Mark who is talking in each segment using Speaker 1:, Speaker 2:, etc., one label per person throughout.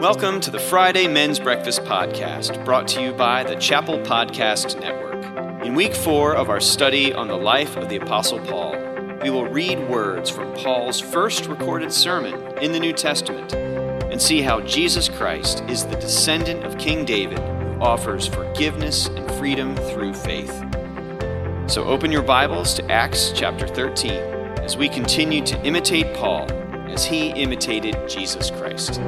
Speaker 1: Welcome to the Friday Men's Breakfast Podcast, brought to you by the Chapel Podcast Network. In week four of our study on the life of the Apostle Paul, we will read words from Paul's first recorded sermon in the New Testament and see how Jesus Christ is the descendant of King David who offers forgiveness and freedom through faith. So open your Bibles to Acts chapter 13 as we continue to imitate Paul as he imitated Jesus Christ.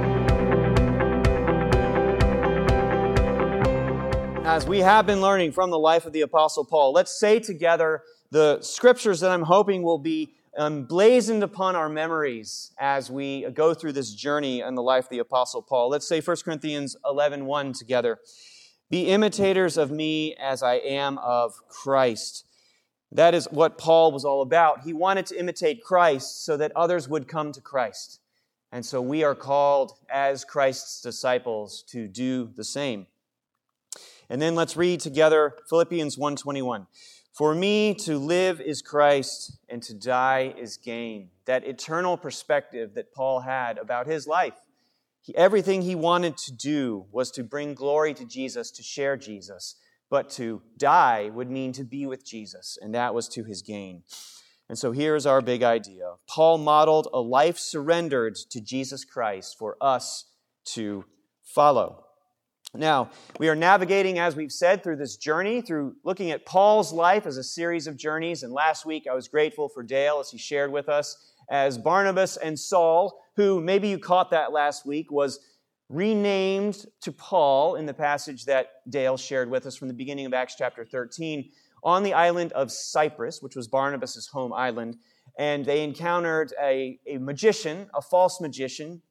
Speaker 2: As we have been learning from the life of the Apostle Paul, let's say together the scriptures that I'm hoping will be um, emblazoned upon our memories as we go through this journey in the life of the Apostle Paul. Let's say 1 Corinthians 11 1 together. Be imitators of me as I am of Christ. That is what Paul was all about. He wanted to imitate Christ so that others would come to Christ. And so we are called as Christ's disciples to do the same. And then let's read together Philippians 1:21. For me to live is Christ and to die is gain. That eternal perspective that Paul had about his life. He, everything he wanted to do was to bring glory to Jesus, to share Jesus. But to die would mean to be with Jesus, and that was to his gain. And so here's our big idea Paul modeled a life surrendered to Jesus Christ for us to follow. Now, we are navigating, as we've said, through this journey, through looking at Paul's life as a series of journeys. And last week, I was grateful for Dale as he shared with us as Barnabas and Saul, who maybe you caught that last week, was renamed to Paul in the passage that Dale shared with us from the beginning of Acts chapter 13 on the island of Cyprus, which was Barnabas' home island. And they encountered a, a magician, a false magician,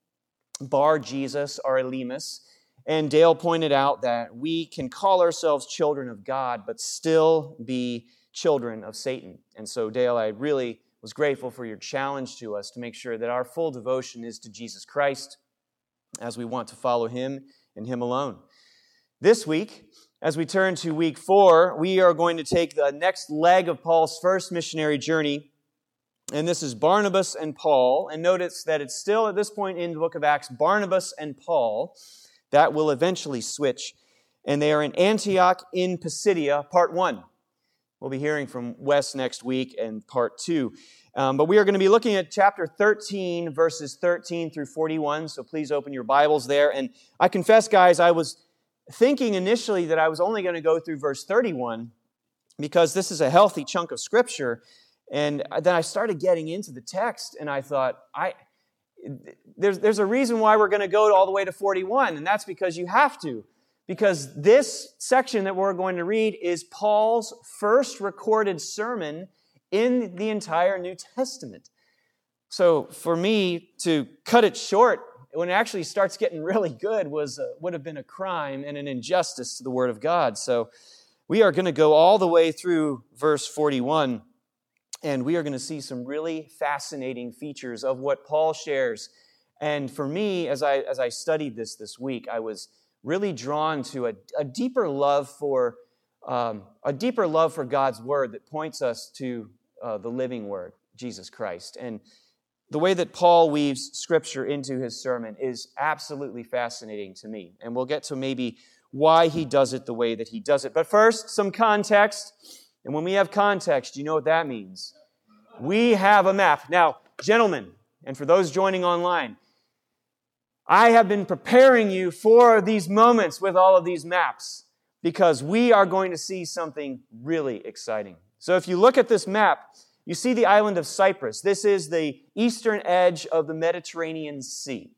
Speaker 2: Bar Jesus or Elymas. And Dale pointed out that we can call ourselves children of God, but still be children of Satan. And so, Dale, I really was grateful for your challenge to us to make sure that our full devotion is to Jesus Christ as we want to follow Him and Him alone. This week, as we turn to week four, we are going to take the next leg of Paul's first missionary journey. And this is Barnabas and Paul. And notice that it's still at this point in the book of Acts Barnabas and Paul. That will eventually switch. And they are in Antioch in Pisidia, part one. We'll be hearing from Wes next week and part two. Um, but we are going to be looking at chapter 13, verses 13 through 41. So please open your Bibles there. And I confess, guys, I was thinking initially that I was only going to go through verse 31 because this is a healthy chunk of scripture. And then I started getting into the text and I thought, I. There's, there's a reason why we're going to go all the way to 41, and that's because you have to. Because this section that we're going to read is Paul's first recorded sermon in the entire New Testament. So for me to cut it short when it actually starts getting really good was uh, would have been a crime and an injustice to the Word of God. So we are going to go all the way through verse 41, and we are going to see some really fascinating features of what Paul shares. And for me, as I as I studied this this week, I was really drawn to a, a deeper love for um, a deeper love for God's Word that points us to uh, the living word, Jesus Christ. And the way that Paul weaves scripture into his sermon is absolutely fascinating to me. And we'll get to maybe why he does it the way that he does it. But first, some context. And when we have context, you know what that means. We have a map. Now, gentlemen, and for those joining online, I have been preparing you for these moments with all of these maps because we are going to see something really exciting. So if you look at this map, you see the island of Cyprus. This is the eastern edge of the Mediterranean Sea.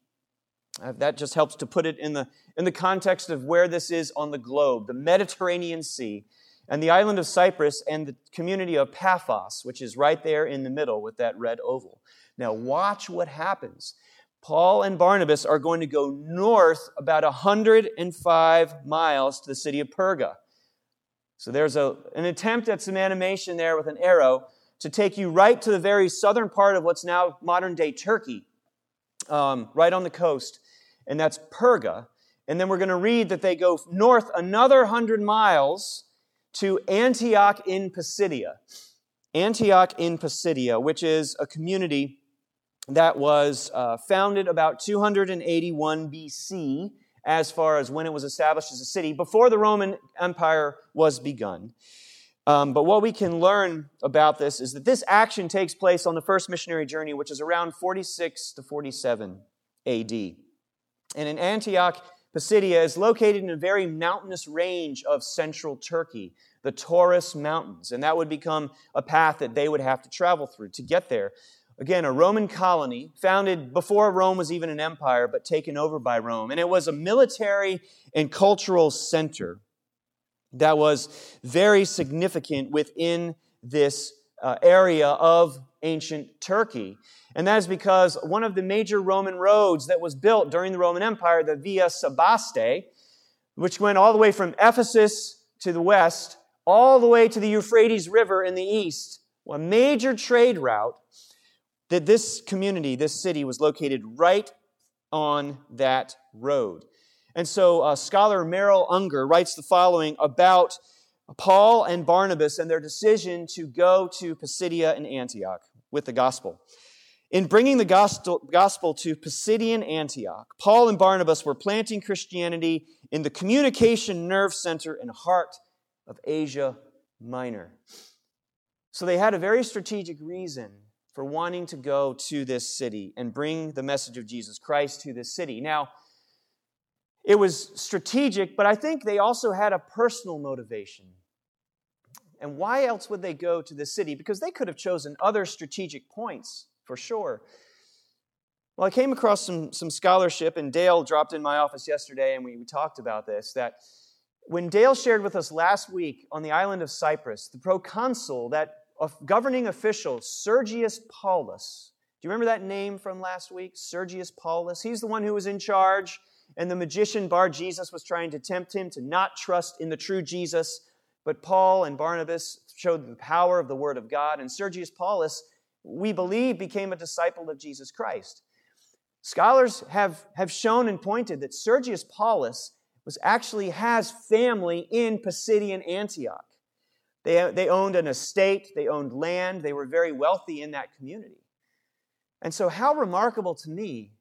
Speaker 2: Uh, that just helps to put it in the, in the context of where this is on the globe the Mediterranean Sea, and the island of Cyprus, and the community of Paphos, which is right there in the middle with that red oval. Now, watch what happens. Paul and Barnabas are going to go north about 105 miles to the city of Perga. So there's a, an attempt at some animation there with an arrow to take you right to the very southern part of what's now modern day Turkey, um, right on the coast, and that's Perga. And then we're going to read that they go north another 100 miles to Antioch in Pisidia. Antioch in Pisidia, which is a community that was uh, founded about 281 BC, as far as when it was established as a city, before the Roman Empire was begun. Um, but what we can learn about this is that this action takes place on the first missionary journey, which is around 46 to 47 AD. And in Antioch, Pisidia is located in a very mountainous range of central Turkey, the Taurus Mountains, and that would become a path that they would have to travel through to get there. Again, a Roman colony founded before Rome was even an empire, but taken over by Rome. And it was a military and cultural center that was very significant within this uh, area of ancient Turkey. And that is because one of the major Roman roads that was built during the Roman Empire, the Via Sebaste, which went all the way from Ephesus to the west, all the way to the Euphrates River in the east, a major trade route, that this community, this city, was located right on that road. And so uh, scholar Merrill Unger writes the following about Paul and Barnabas and their decision to go to Pisidia and Antioch with the gospel. In bringing the gospel, to Pisidian Antioch, Paul and Barnabas were planting Christianity in the communication nerve center and heart of Asia Minor. So they had a very strategic reason for wanting to go to this city and bring the message of Jesus Christ to this city. Now, it was strategic, but I think they also had a personal motivation. And why else would they go to the city? Because they could have chosen other strategic points, for sure. Well, I came across some, some scholarship, and Dale dropped in my office yesterday, and we, we talked about this. That when Dale shared with us last week on the island of Cyprus, the proconsul, that governing official, Sergius Paulus, do you remember that name from last week? Sergius Paulus. He's the one who was in charge and the magician Bar Jesus was trying to tempt him to not trust in the true Jesus. But Paul and Barnabas showed the power of the Word of God, and Sergius Paulus, we believe, became a disciple of Jesus Christ. Scholars have, have shown and pointed that Sergius Paulus was actually has family in Pisidian Antioch. They, they owned an estate, they owned land, they were very wealthy in that community. And so, how remarkable to me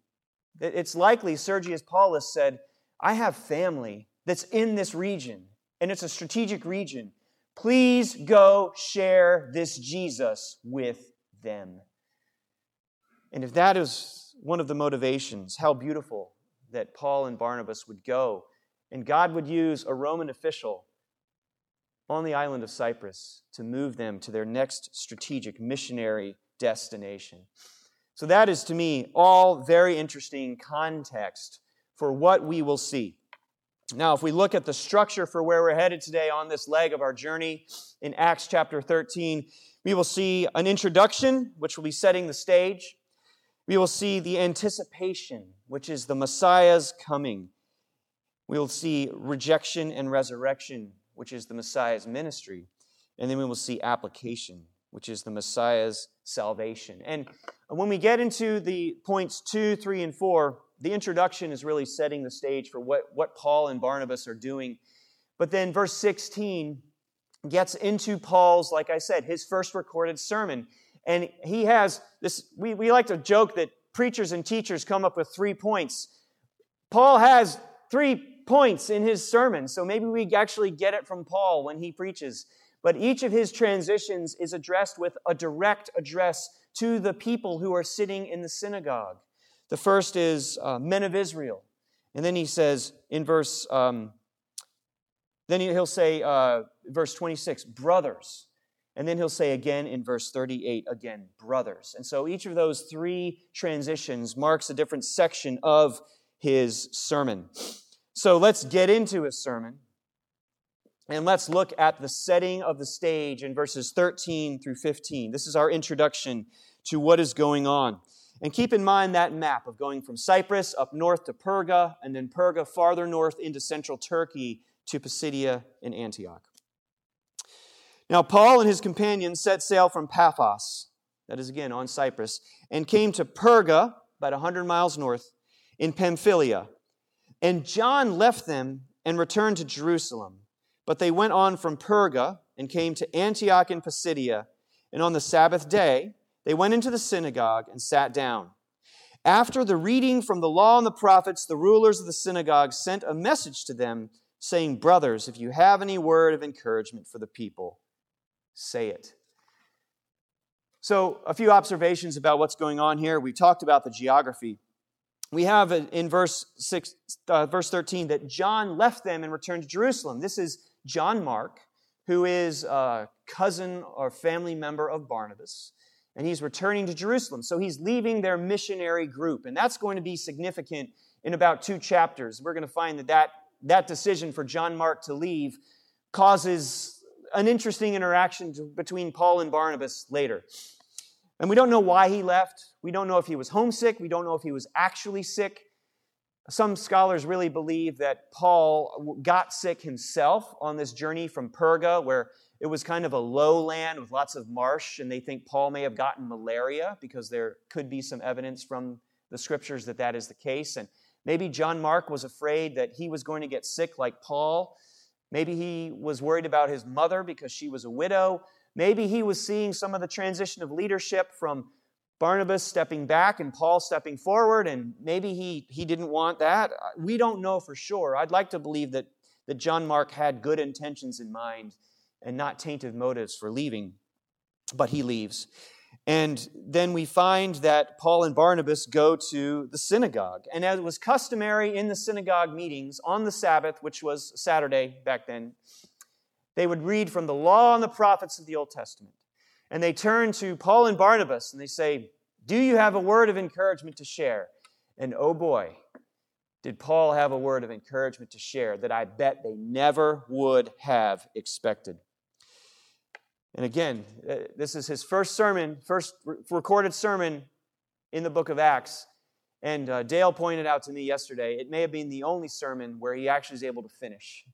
Speaker 2: that it's likely Sergius Paulus said, I have family that's in this region, and it's a strategic region. Please go share this Jesus with them. And if that is one of the motivations, how beautiful that Paul and Barnabas would go, and God would use a Roman official on the island of Cyprus to move them to their next strategic missionary destination. So, that is to me all very interesting context for what we will see. Now, if we look at the structure for where we're headed today on this leg of our journey in Acts chapter 13, we will see an introduction, which will be setting the stage. We will see the anticipation, which is the Messiah's coming. We will see rejection and resurrection, which is the Messiah's ministry. And then we will see application, which is the Messiah's salvation. And when we get into the points two, three, and four, the introduction is really setting the stage for what, what Paul and Barnabas are doing. But then verse 16 gets into Paul's, like I said, his first recorded sermon. And he has this, we, we like to joke that preachers and teachers come up with three points. Paul has three points in his sermon, so maybe we actually get it from Paul when he preaches. But each of his transitions is addressed with a direct address to the people who are sitting in the synagogue. The first is uh, men of Israel. And then he says in verse, um, then he'll say, uh, verse 26, brothers. And then he'll say again in verse 38, again, brothers. And so each of those three transitions marks a different section of his sermon. So let's get into his sermon. And let's look at the setting of the stage in verses 13 through 15. This is our introduction to what is going on. And keep in mind that map of going from Cyprus up north to Perga, and then Perga farther north into central Turkey to Pisidia and Antioch. Now, Paul and his companions set sail from Paphos, that is again on Cyprus, and came to Perga, about 100 miles north, in Pamphylia. And John left them and returned to Jerusalem. But they went on from Perga and came to Antioch in Pisidia. And on the Sabbath day, they went into the synagogue and sat down. After the reading from the law and the prophets, the rulers of the synagogue sent a message to them, saying, Brothers, if you have any word of encouragement for the people, say it. So, a few observations about what's going on here. We talked about the geography. We have in verse, six, uh, verse 13 that John left them and returned to Jerusalem. This is John Mark, who is a cousin or family member of Barnabas and he's returning to Jerusalem. So he's leaving their missionary group, and that's going to be significant in about two chapters. We're going to find that that, that decision for John Mark to leave causes an interesting interaction between Paul and Barnabas later. And we don't know why he left. We don't know if he was homesick. We don't know if he was actually sick. Some scholars really believe that Paul got sick himself on this journey from Perga, where it was kind of a lowland with lots of marsh, and they think Paul may have gotten malaria because there could be some evidence from the scriptures that that is the case. And maybe John Mark was afraid that he was going to get sick like Paul. Maybe he was worried about his mother because she was a widow. Maybe he was seeing some of the transition of leadership from Barnabas stepping back and Paul stepping forward, and maybe he, he didn't want that. We don't know for sure. I'd like to believe that, that John Mark had good intentions in mind and not tainted motives for leaving, but he leaves. And then we find that Paul and Barnabas go to the synagogue. And as was customary in the synagogue meetings on the Sabbath, which was Saturday back then, they would read from the law and the prophets of the Old Testament. And they turn to Paul and Barnabas and they say, Do you have a word of encouragement to share? And oh boy, did Paul have a word of encouragement to share that I bet they never would have expected. And again, uh, this is his first sermon, first recorded sermon in the book of Acts. And uh, Dale pointed out to me yesterday, it may have been the only sermon where he actually is able to finish.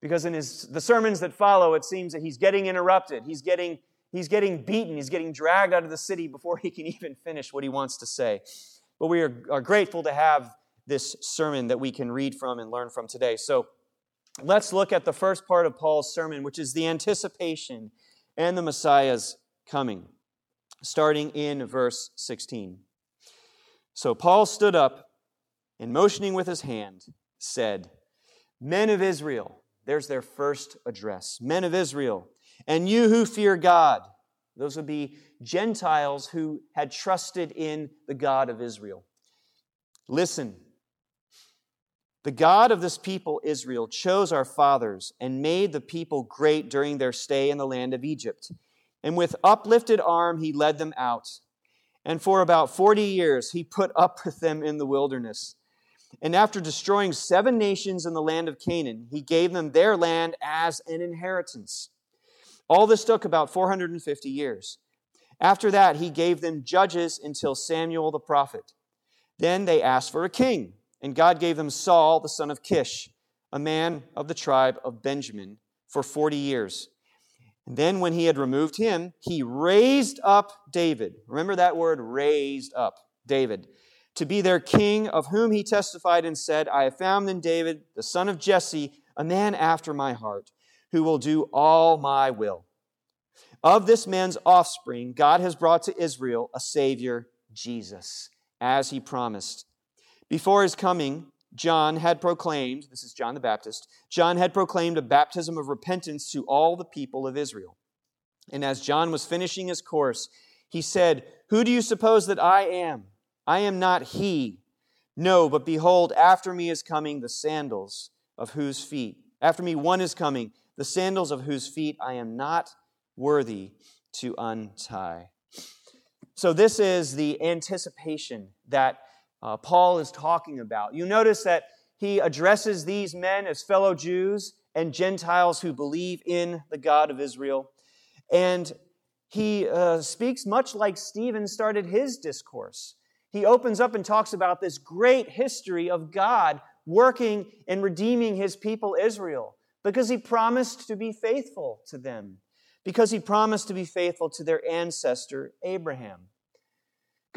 Speaker 2: Because in his, the sermons that follow, it seems that he's getting interrupted. He's getting, he's getting beaten. He's getting dragged out of the city before he can even finish what he wants to say. But we are, are grateful to have this sermon that we can read from and learn from today. So let's look at the first part of Paul's sermon, which is the anticipation and the Messiah's coming, starting in verse 16. So Paul stood up and, motioning with his hand, said, Men of Israel, there's their first address. Men of Israel, and you who fear God, those would be Gentiles who had trusted in the God of Israel. Listen, the God of this people, Israel, chose our fathers and made the people great during their stay in the land of Egypt. And with uplifted arm, he led them out. And for about 40 years, he put up with them in the wilderness. And after destroying seven nations in the land of Canaan, he gave them their land as an inheritance. All this took about 450 years. After that, he gave them judges until Samuel the prophet. Then they asked for a king. And God gave them Saul, the son of Kish, a man of the tribe of Benjamin, for 40 years. And then, when he had removed him, he raised up David. Remember that word, raised up David, to be their king, of whom he testified and said, I have found in David, the son of Jesse, a man after my heart, who will do all my will. Of this man's offspring, God has brought to Israel a Savior, Jesus, as he promised. Before his coming, John had proclaimed, this is John the Baptist, John had proclaimed a baptism of repentance to all the people of Israel. And as John was finishing his course, he said, Who do you suppose that I am? I am not he. No, but behold, after me is coming the sandals of whose feet. After me one is coming, the sandals of whose feet I am not worthy to untie. So, this is the anticipation that uh, Paul is talking about. You notice that he addresses these men as fellow Jews and Gentiles who believe in the God of Israel. And he uh, speaks much like Stephen started his discourse. He opens up and talks about this great history of God working and redeeming his people Israel because he promised to be faithful to them, because he promised to be faithful to their ancestor Abraham.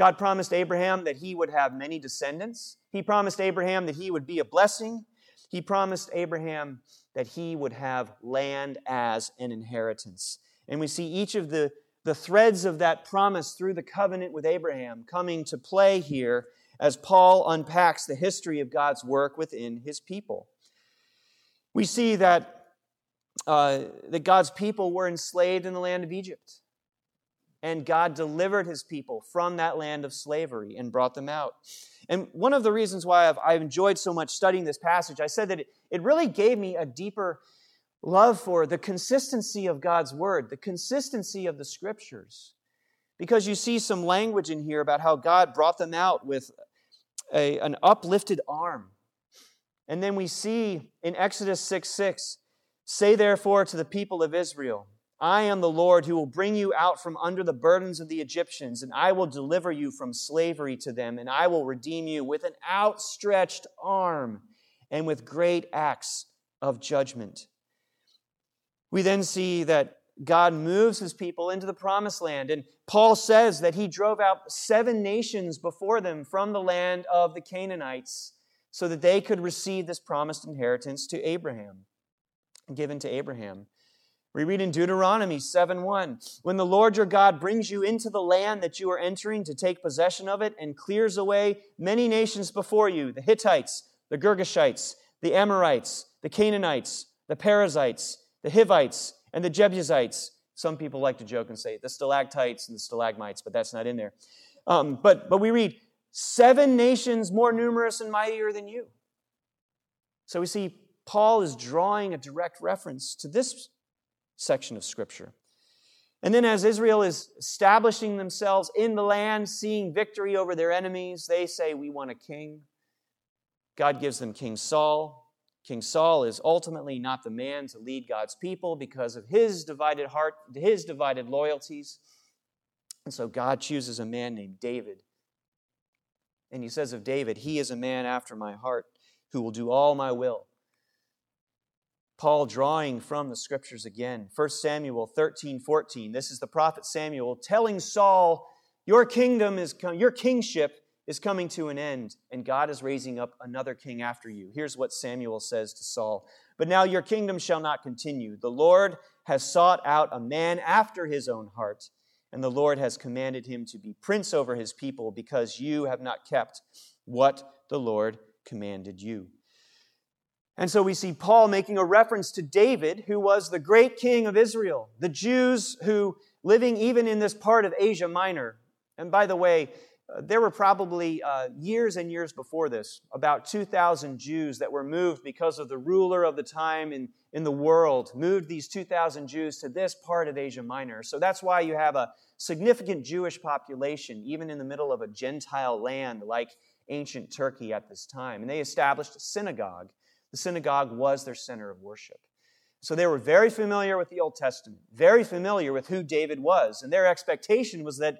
Speaker 2: God promised Abraham that he would have many descendants. He promised Abraham that he would be a blessing. He promised Abraham that he would have land as an inheritance. And we see each of the the threads of that promise through the covenant with Abraham coming to play here as Paul unpacks the history of God's work within his people. We see that, uh, that God's people were enslaved in the land of Egypt. And God delivered his people from that land of slavery and brought them out. And one of the reasons why I've, I've enjoyed so much studying this passage, I said that it, it really gave me a deeper love for the consistency of God's word, the consistency of the scriptures. Because you see some language in here about how God brought them out with a, an uplifted arm. And then we see in Exodus 6 6, say therefore to the people of Israel, I am the Lord who will bring you out from under the burdens of the Egyptians, and I will deliver you from slavery to them, and I will redeem you with an outstretched arm and with great acts of judgment. We then see that God moves his people into the promised land. And Paul says that he drove out seven nations before them from the land of the Canaanites so that they could receive this promised inheritance to Abraham, given to Abraham. We read in Deuteronomy 7:1, when the Lord your God brings you into the land that you are entering to take possession of it and clears away many nations before you, the Hittites, the Girgashites, the Amorites, the Canaanites, the Perizzites, the Hivites, and the Jebusites. Some people like to joke and say the stalactites and the stalagmites, but that's not in there. Um, but, but we read, seven nations more numerous and mightier than you. So we see Paul is drawing a direct reference to this section of Scripture. And then, as Israel is establishing themselves in the land, seeing victory over their enemies, they say, We want a king. God gives them King Saul. King Saul is ultimately not the man to lead God's people because of his divided heart, his divided loyalties. And so God chooses a man named David. And he says of David, He is a man after my heart who will do all my will. Paul drawing from the scriptures again, 1 Samuel 13, 14. This is the prophet Samuel telling Saul, Your kingdom is your kingship is coming to an end, and God is raising up another king after you. Here's what Samuel says to Saul But now your kingdom shall not continue. The Lord has sought out a man after his own heart, and the Lord has commanded him to be prince over his people because you have not kept what the Lord commanded you. And so we see Paul making a reference to David, who was the great king of Israel, the Jews who, living even in this part of Asia Minor, and by the way, there were probably uh, years and years before this about 2,000 Jews that were moved because of the ruler of the time in, in the world, moved these 2,000 Jews to this part of Asia Minor. So that's why you have a significant Jewish population, even in the middle of a Gentile land like ancient Turkey at this time. And they established a synagogue. The synagogue was their center of worship. So they were very familiar with the Old Testament, very familiar with who David was. And their expectation was that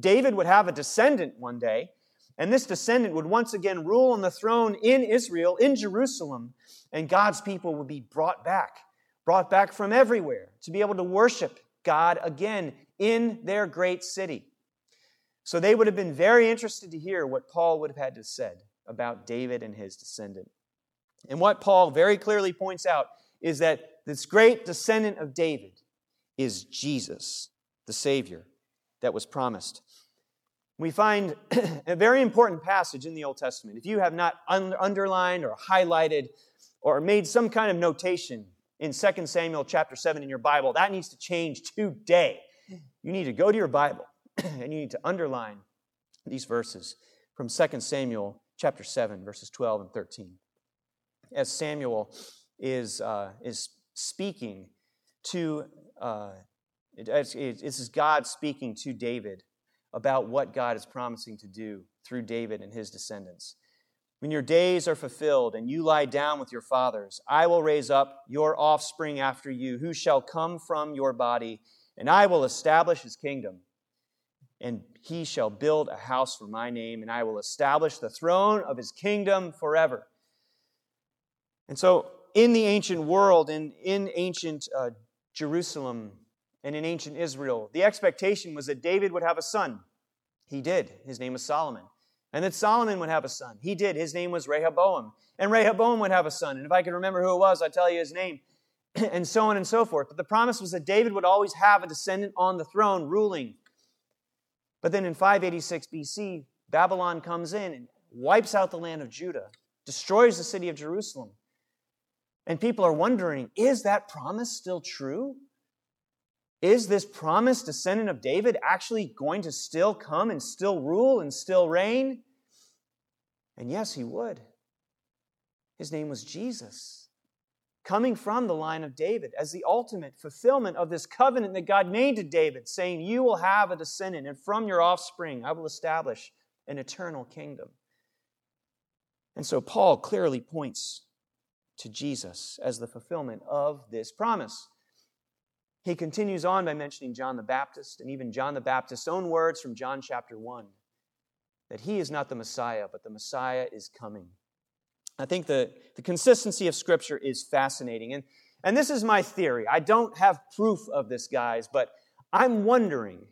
Speaker 2: David would have a descendant one day, and this descendant would once again rule on the throne in Israel, in Jerusalem, and God's people would be brought back, brought back from everywhere to be able to worship God again in their great city. So they would have been very interested to hear what Paul would have had to said about David and his descendant. And what Paul very clearly points out is that this great descendant of David is Jesus, the Savior that was promised. We find a very important passage in the Old Testament. If you have not un- underlined or highlighted or made some kind of notation in 2 Samuel chapter 7 in your Bible, that needs to change today. You need to go to your Bible and you need to underline these verses from 2 Samuel chapter 7, verses 12 and 13. As Samuel is, uh, is speaking to uh, this is God speaking to David about what God is promising to do through David and his descendants. When your days are fulfilled and you lie down with your fathers, I will raise up your offspring after you, who shall come from your body, and I will establish his kingdom. And he shall build a house for my name, and I will establish the throne of his kingdom forever. And so, in the ancient world, in, in ancient uh, Jerusalem, and in ancient Israel, the expectation was that David would have a son. He did. His name was Solomon. And that Solomon would have a son. He did. His name was Rehoboam. And Rehoboam would have a son. And if I could remember who it was, I'd tell you his name. and so on and so forth. But the promise was that David would always have a descendant on the throne ruling. But then in 586 BC, Babylon comes in and wipes out the land of Judah, destroys the city of Jerusalem. And people are wondering is that promise still true? Is this promised descendant of David actually going to still come and still rule and still reign? And yes, he would. His name was Jesus, coming from the line of David as the ultimate fulfillment of this covenant that God made to David, saying, You will have a descendant, and from your offspring I will establish an eternal kingdom. And so Paul clearly points to Jesus as the fulfillment of this promise. He continues on by mentioning John the Baptist and even John the Baptist's own words from John chapter 1 that he is not the Messiah, but the Messiah is coming. I think the, the consistency of Scripture is fascinating. And, and this is my theory. I don't have proof of this, guys, but I'm wondering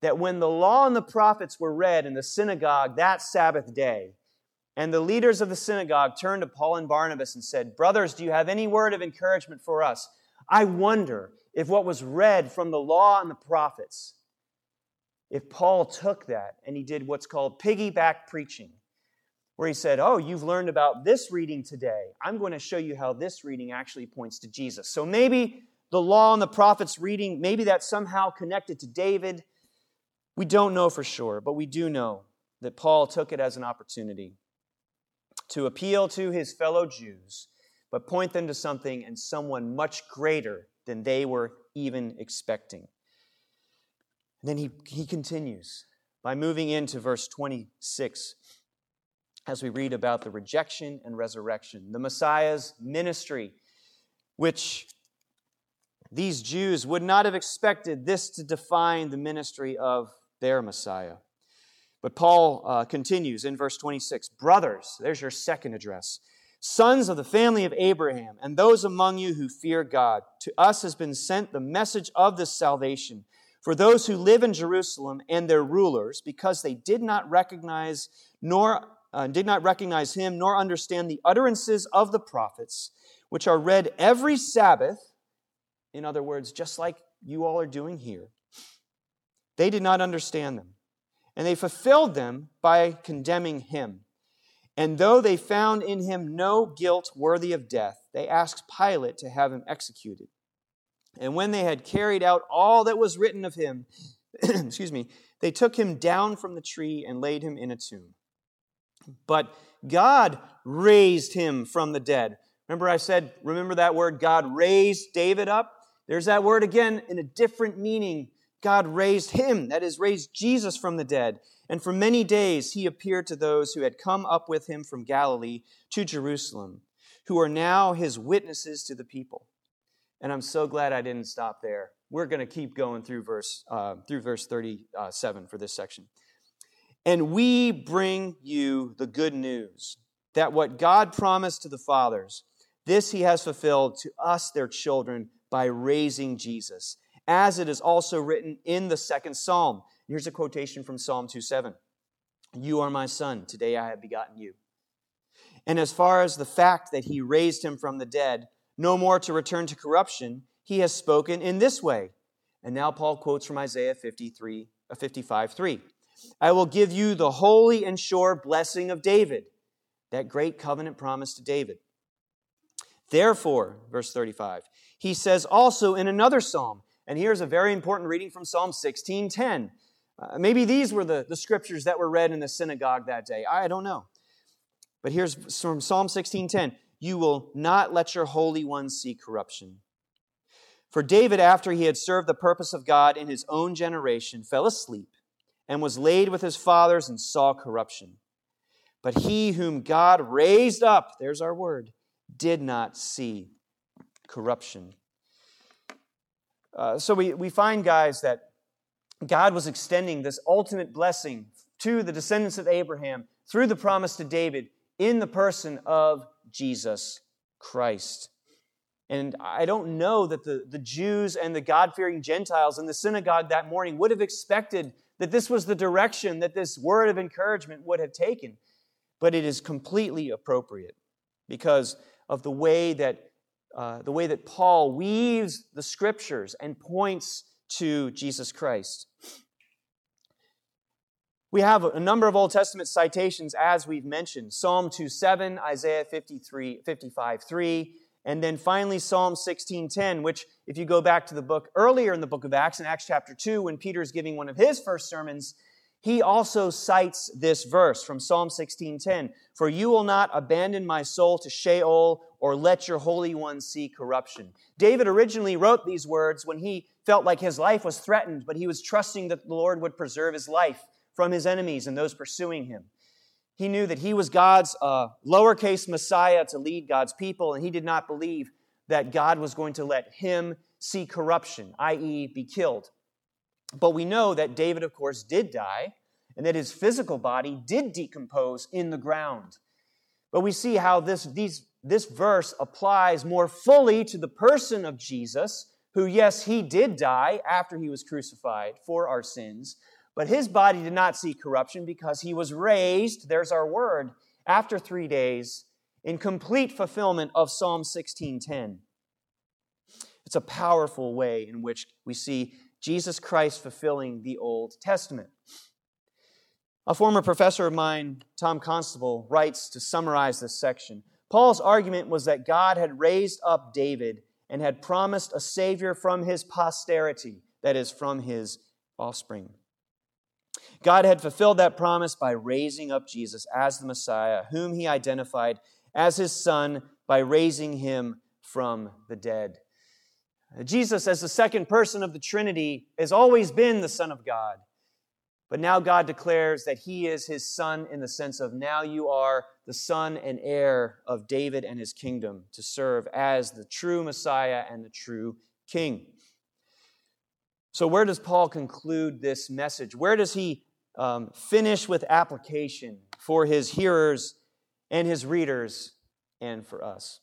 Speaker 2: that when the law and the prophets were read in the synagogue that Sabbath day, and the leaders of the synagogue turned to Paul and Barnabas and said, Brothers, do you have any word of encouragement for us? I wonder if what was read from the law and the prophets, if Paul took that and he did what's called piggyback preaching, where he said, Oh, you've learned about this reading today. I'm going to show you how this reading actually points to Jesus. So maybe the law and the prophets reading, maybe that's somehow connected to David. We don't know for sure, but we do know that Paul took it as an opportunity to appeal to his fellow Jews, but point them to something and someone much greater than they were even expecting. And then he, he continues by moving into verse 26 as we read about the rejection and resurrection, the Messiah's ministry, which these Jews would not have expected this to define the ministry of their Messiah. But Paul uh, continues in verse 26 Brothers, there's your second address, sons of the family of Abraham, and those among you who fear God, to us has been sent the message of this salvation for those who live in Jerusalem and their rulers, because they did not recognize nor uh, did not recognize him nor understand the utterances of the prophets, which are read every Sabbath. In other words, just like you all are doing here. They did not understand them and they fulfilled them by condemning him. And though they found in him no guilt worthy of death, they asked Pilate to have him executed. And when they had carried out all that was written of him, excuse me, they took him down from the tree and laid him in a tomb. But God raised him from the dead. Remember, I said, remember that word, God raised David up? There's that word again in a different meaning God raised him, that is, raised Jesus from the dead. And for many days he appeared to those who had come up with him from Galilee to Jerusalem, who are now his witnesses to the people. And I'm so glad I didn't stop there. We're going to keep going through verse, uh, through verse 37 for this section. And we bring you the good news that what God promised to the fathers, this he has fulfilled to us, their children, by raising Jesus as it is also written in the second psalm. Here's a quotation from Psalm 2:7. You are my son, today I have begotten you. And as far as the fact that he raised him from the dead, no more to return to corruption, he has spoken in this way. And now Paul quotes from Isaiah 53, uh, 55 3. I will give you the holy and sure blessing of David, that great covenant promise to David. Therefore, verse 35, he says also in another psalm, and here's a very important reading from Psalm 16:10. Uh, maybe these were the, the scriptures that were read in the synagogue that day. I don't know. But here's from Psalm 16:10. You will not let your Holy One see corruption. For David, after he had served the purpose of God in his own generation, fell asleep and was laid with his fathers and saw corruption. But he whom God raised up, there's our word, did not see corruption. Uh, so we, we find, guys, that God was extending this ultimate blessing to the descendants of Abraham through the promise to David in the person of Jesus Christ. And I don't know that the, the Jews and the God fearing Gentiles in the synagogue that morning would have expected that this was the direction that this word of encouragement would have taken. But it is completely appropriate because of the way that uh, the way that Paul weaves the scriptures and points to Jesus Christ. We have a number of Old Testament citations, as we've mentioned Psalm 2 7, Isaiah 53, 55 3, and then finally Psalm 16 10, which, if you go back to the book earlier in the book of Acts, in Acts chapter 2, when Peter is giving one of his first sermons, he also cites this verse from Psalm 16:10, "For you will not abandon my soul to Sheol or let your holy one see corruption." David originally wrote these words when he felt like his life was threatened, but he was trusting that the Lord would preserve his life from his enemies and those pursuing him. He knew that he was God's uh, lowercase Messiah to lead God's people, and he did not believe that God was going to let him see corruption, i.e., be killed. But we know that David, of course, did die, and that his physical body did decompose in the ground. But we see how this, these, this verse applies more fully to the person of Jesus, who, yes, he did die after he was crucified for our sins, but his body did not see corruption because he was raised, there's our word, after three days in complete fulfillment of Psalm 16:10. It's a powerful way in which we see Jesus Christ fulfilling the Old Testament. A former professor of mine, Tom Constable, writes to summarize this section. Paul's argument was that God had raised up David and had promised a Savior from his posterity, that is, from his offspring. God had fulfilled that promise by raising up Jesus as the Messiah, whom he identified as his Son by raising him from the dead. Jesus, as the second person of the Trinity, has always been the Son of God. But now God declares that he is his son in the sense of now you are the son and heir of David and his kingdom to serve as the true Messiah and the true king. So, where does Paul conclude this message? Where does he um, finish with application for his hearers and his readers and for us?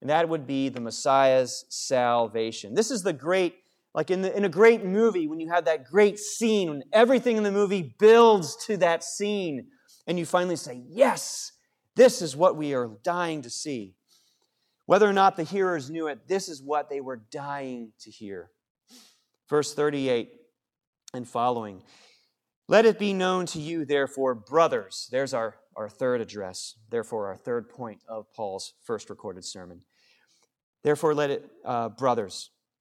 Speaker 2: And that would be the Messiah's salvation. This is the great, like in, the, in a great movie, when you have that great scene, when everything in the movie builds to that scene, and you finally say, Yes, this is what we are dying to see. Whether or not the hearers knew it, this is what they were dying to hear. Verse 38 and following. Let it be known to you, therefore, brothers. There's our, our third address, therefore, our third point of Paul's first recorded sermon. Therefore, let it, uh, brothers,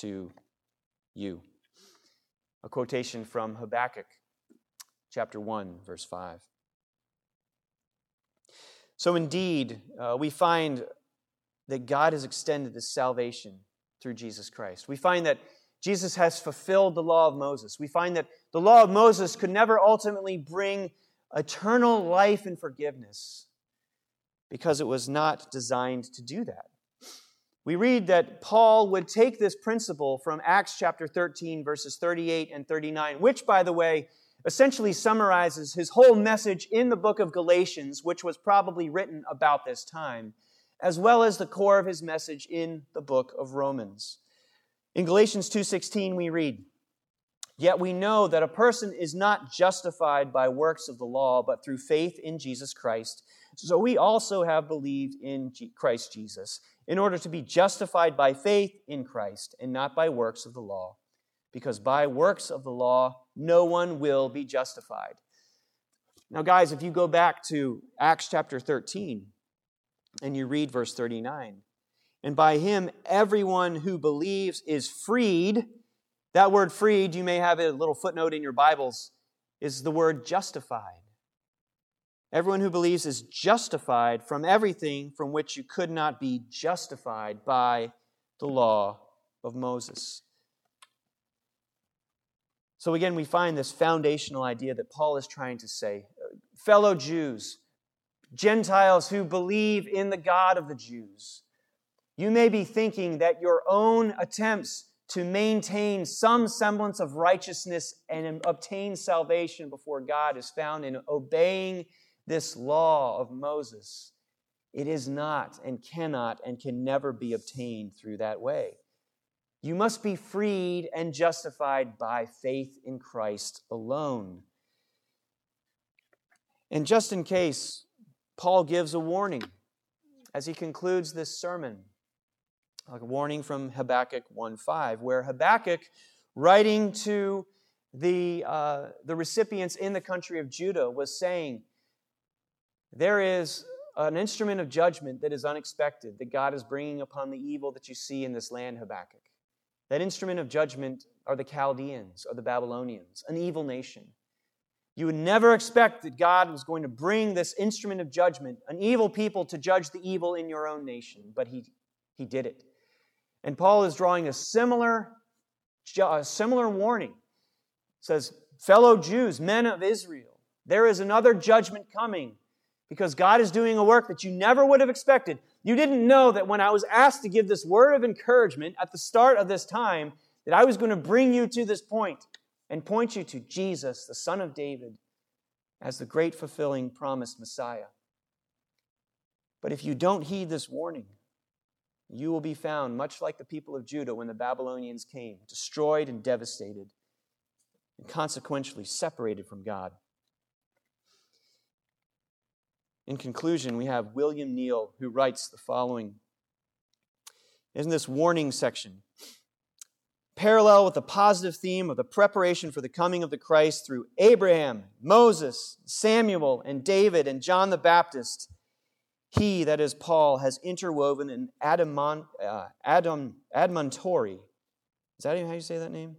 Speaker 2: to you. A quotation from Habakkuk, chapter 1, verse 5. So, indeed, uh, we find that God has extended this salvation through Jesus Christ. We find that Jesus has fulfilled the law of Moses. We find that the law of Moses could never ultimately bring eternal life and forgiveness because it was not designed to do that. We read that Paul would take this principle from Acts chapter 13, verses 38 and 39, which, by the way, essentially summarizes his whole message in the book of Galatians, which was probably written about this time, as well as the core of his message in the book of Romans. In Galatians 2:16 we read, "Yet we know that a person is not justified by works of the law, but through faith in Jesus Christ. So we also have believed in Christ Jesus, in order to be justified by faith in Christ and not by works of the law, because by works of the law no one will be justified." Now guys, if you go back to Acts chapter 13 and you read verse 39, and by him, everyone who believes is freed. That word freed, you may have a little footnote in your Bibles, is the word justified. Everyone who believes is justified from everything from which you could not be justified by the law of Moses. So, again, we find this foundational idea that Paul is trying to say fellow Jews, Gentiles who believe in the God of the Jews, You may be thinking that your own attempts to maintain some semblance of righteousness and obtain salvation before God is found in obeying this law of Moses. It is not and cannot and can never be obtained through that way. You must be freed and justified by faith in Christ alone. And just in case, Paul gives a warning as he concludes this sermon. Like a warning from Habakkuk 1:5, where Habakkuk, writing to the, uh, the recipients in the country of Judah, was saying, There is an instrument of judgment that is unexpected that God is bringing upon the evil that you see in this land, Habakkuk. That instrument of judgment are the Chaldeans, or the Babylonians, an evil nation. You would never expect that God was going to bring this instrument of judgment, an evil people, to judge the evil in your own nation, but He, he did it. And Paul is drawing a similar, a similar warning. It says, Fellow Jews, men of Israel, there is another judgment coming because God is doing a work that you never would have expected. You didn't know that when I was asked to give this word of encouragement at the start of this time, that I was going to bring you to this point and point you to Jesus, the Son of David, as the great fulfilling promised Messiah. But if you don't heed this warning, you will be found much like the people of Judah when the Babylonians came, destroyed and devastated, and consequentially separated from God. In conclusion, we have William Neil who writes the following in this warning section. Parallel with the positive theme of the preparation for the coming of the Christ through Abraham, Moses, Samuel, and David, and John the Baptist, he, that is Paul, has interwoven an adamon, uh, adam, admonitory. Is that how you say that name?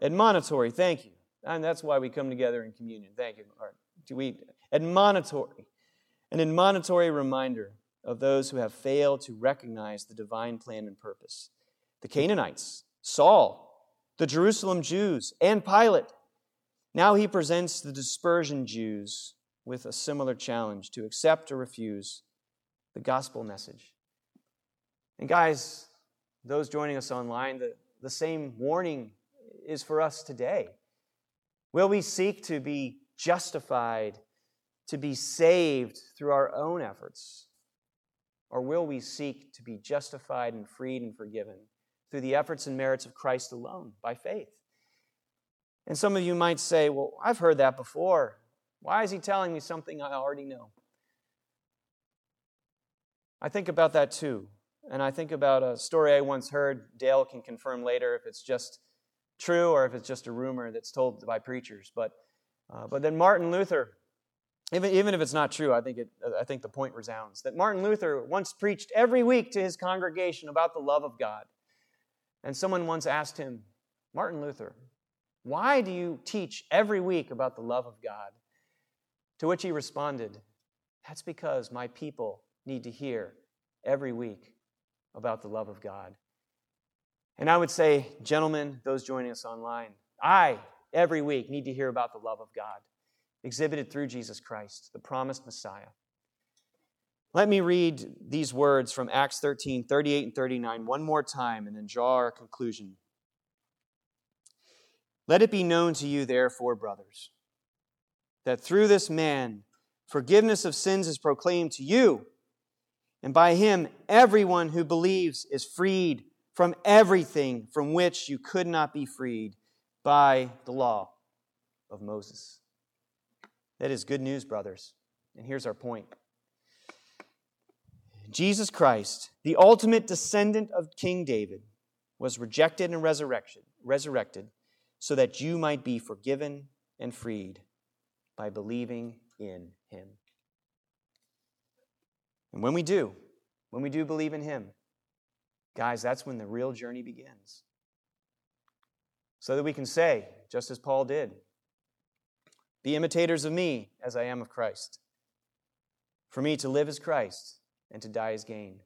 Speaker 2: Admonitory. Admonitory, thank you. And that's why we come together in communion. Thank you. Right. Do we admonitory, an admonitory reminder of those who have failed to recognize the divine plan and purpose. The Canaanites, Saul, the Jerusalem Jews, and Pilate. Now he presents the dispersion Jews with a similar challenge to accept or refuse the gospel message. And guys, those joining us online, the, the same warning is for us today. Will we seek to be justified to be saved through our own efforts? Or will we seek to be justified and freed and forgiven through the efforts and merits of Christ alone by faith? And some of you might say, Well, I've heard that before. Why is he telling me something I already know? I think about that too. And I think about a story I once heard. Dale can confirm later if it's just true or if it's just a rumor that's told by preachers. But, uh, but then Martin Luther even, even if it's not true, I think, it, I think the point resounds that Martin Luther once preached every week to his congregation about the love of God. And someone once asked him, Martin Luther, why do you teach every week about the love of God? To which he responded, That's because my people need to hear every week about the love of God. And I would say, gentlemen, those joining us online, I, every week, need to hear about the love of God exhibited through Jesus Christ, the promised Messiah. Let me read these words from Acts 13, 38 and 39 one more time and then draw our conclusion. Let it be known to you, therefore, brothers, that through this man forgiveness of sins is proclaimed to you, and by him everyone who believes is freed from everything from which you could not be freed by the law of Moses. That is good news, brothers. And here's our point Jesus Christ, the ultimate descendant of King David, was rejected and resurrected, resurrected so that you might be forgiven and freed by believing in him. And when we do, when we do believe in him, guys, that's when the real journey begins. So that we can say, just as Paul did, be imitators of me as I am of Christ. For me to live is Christ, and to die is gain.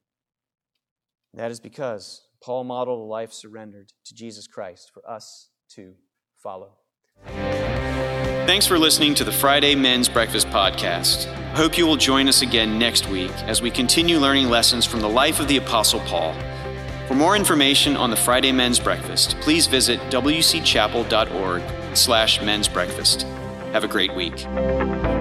Speaker 2: That is because Paul modeled a life surrendered to Jesus Christ for us to follow.
Speaker 1: Thanks for listening to the Friday Men's Breakfast Podcast. I hope you will join us again next week as we continue learning lessons from the life of the Apostle Paul. For more information on the Friday Men's Breakfast, please visit wcchapel.org slash men's breakfast. Have a great week.